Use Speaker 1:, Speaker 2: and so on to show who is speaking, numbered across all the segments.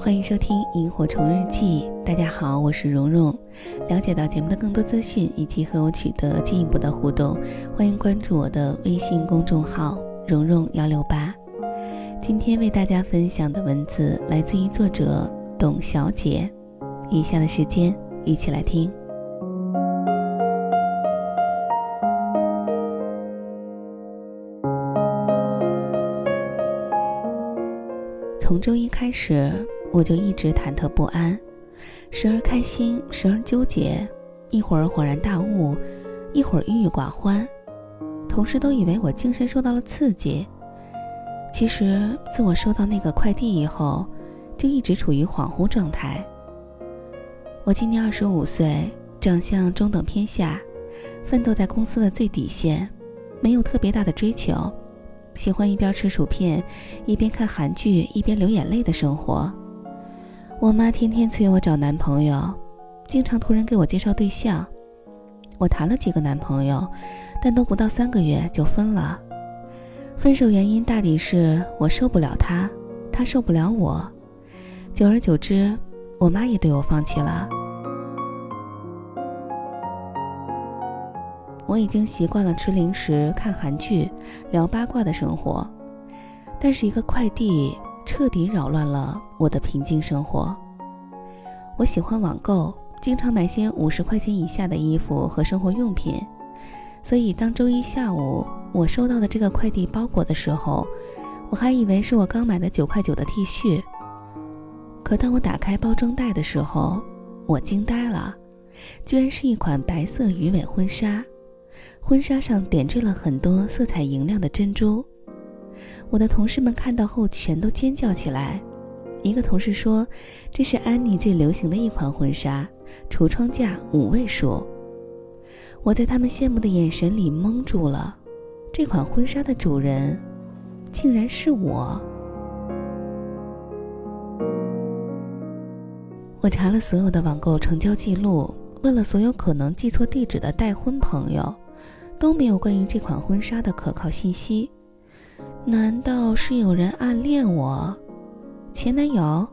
Speaker 1: 欢迎收听《萤火虫日记》。大家好，我是蓉蓉。了解到节目的更多资讯以及和我取得进一步的互动，欢迎关注我的微信公众号“蓉蓉幺六八”。今天为大家分享的文字来自于作者董小姐。以下的时间，一起来听。从周一开始，我就一直忐忑不安，时而开心，时而纠结，一会儿恍然大悟，一会儿郁郁寡欢。同事都以为我精神受到了刺激，其实自我收到那个快递以后，就一直处于恍惚状态。我今年二十五岁，长相中等偏下，奋斗在公司的最底线，没有特别大的追求。喜欢一边吃薯片，一边看韩剧，一边流眼泪的生活。我妈天天催我找男朋友，经常突然给我介绍对象。我谈了几个男朋友，但都不到三个月就分了。分手原因大抵是我受不了他，他受不了我。久而久之，我妈也对我放弃了。我已经习惯了吃零食、看韩剧、聊八卦的生活，但是一个快递彻底扰乱了我的平静生活。我喜欢网购，经常买些五十块钱以下的衣服和生活用品，所以当周一下午我收到的这个快递包裹的时候，我还以为是我刚买的九块九的 T 恤。可当我打开包装袋的时候，我惊呆了，居然是一款白色鱼尾婚纱。婚纱上点缀了很多色彩莹亮的珍珠，我的同事们看到后全都尖叫起来。一个同事说：“这是安妮最流行的一款婚纱，橱窗价五位数。”我在他们羡慕的眼神里懵住了。这款婚纱的主人，竟然是我。我查了所有的网购成交记录，问了所有可能寄错地址的带婚朋友。都没有关于这款婚纱的可靠信息，难道是有人暗恋我？前男友？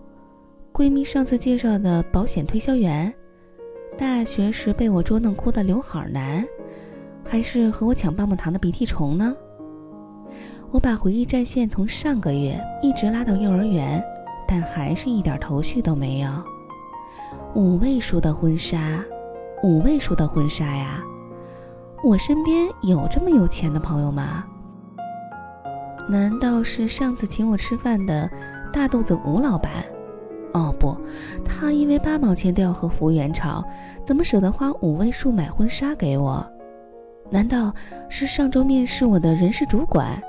Speaker 1: 闺蜜上次介绍的保险推销员？大学时被我捉弄哭的刘海男？还是和我抢棒棒糖的鼻涕虫呢？我把回忆战线从上个月一直拉到幼儿园，但还是一点头绪都没有。五位数的婚纱，五位数的婚纱呀！我身边有这么有钱的朋友吗？难道是上次请我吃饭的大肚子吴老板？哦不，他因为八毛钱都要和服务员吵，怎么舍得花五位数买婚纱给我？难道是上周面试我的人事主管？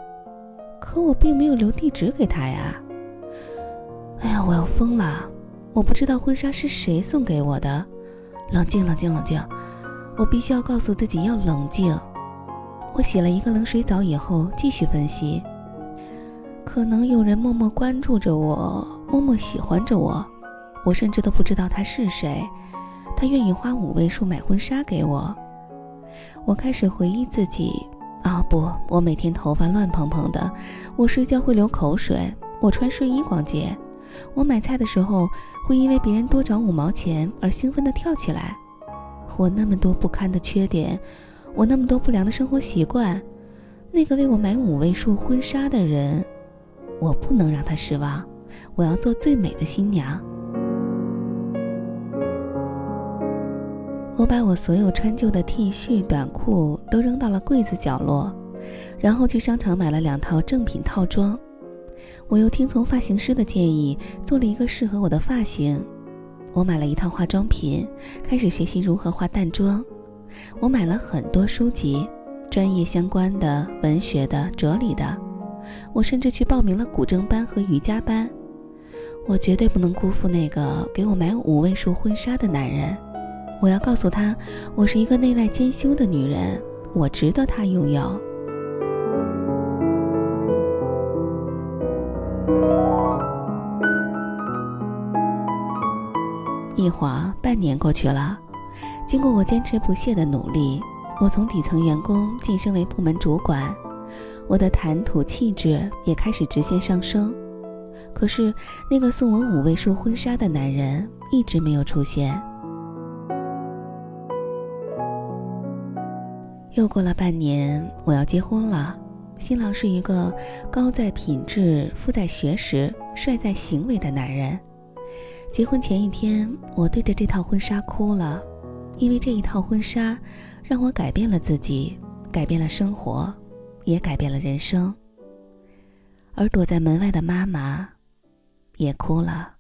Speaker 1: 可我并没有留地址给他呀！哎呀，我要疯了！我不知道婚纱是谁送给我的。冷静，冷静，冷静。我必须要告诉自己要冷静。我洗了一个冷水澡以后，继续分析。可能有人默默关注着我，默默喜欢着我，我甚至都不知道他是谁。他愿意花五位数买婚纱给我。我开始回忆自己。啊不，我每天头发乱蓬蓬的，我睡觉会流口水，我穿睡衣逛街，我买菜的时候会因为别人多找五毛钱而兴奋地跳起来。我那么多不堪的缺点，我那么多不良的生活习惯，那个为我买五位数婚纱的人，我不能让他失望。我要做最美的新娘。我把我所有穿旧的 T 恤、短裤都扔到了柜子角落，然后去商场买了两套正品套装。我又听从发型师的建议，做了一个适合我的发型。我买了一套化妆品，开始学习如何化淡妆。我买了很多书籍，专业相关的、文学的、哲理的。我甚至去报名了古筝班和瑜伽班。我绝对不能辜负那个给我买五位数婚纱的男人。我要告诉他，我是一个内外兼修的女人，我值得他拥有。一晃半年过去了，经过我坚持不懈的努力，我从底层员工晋升为部门主管，我的谈吐气质也开始直线上升。可是那个送我五位数婚纱的男人一直没有出现。又过了半年，我要结婚了。新郎是一个高在品质、富在学识、帅在行为的男人。结婚前一天，我对着这套婚纱哭了，因为这一套婚纱让我改变了自己，改变了生活，也改变了人生。而躲在门外的妈妈也哭了。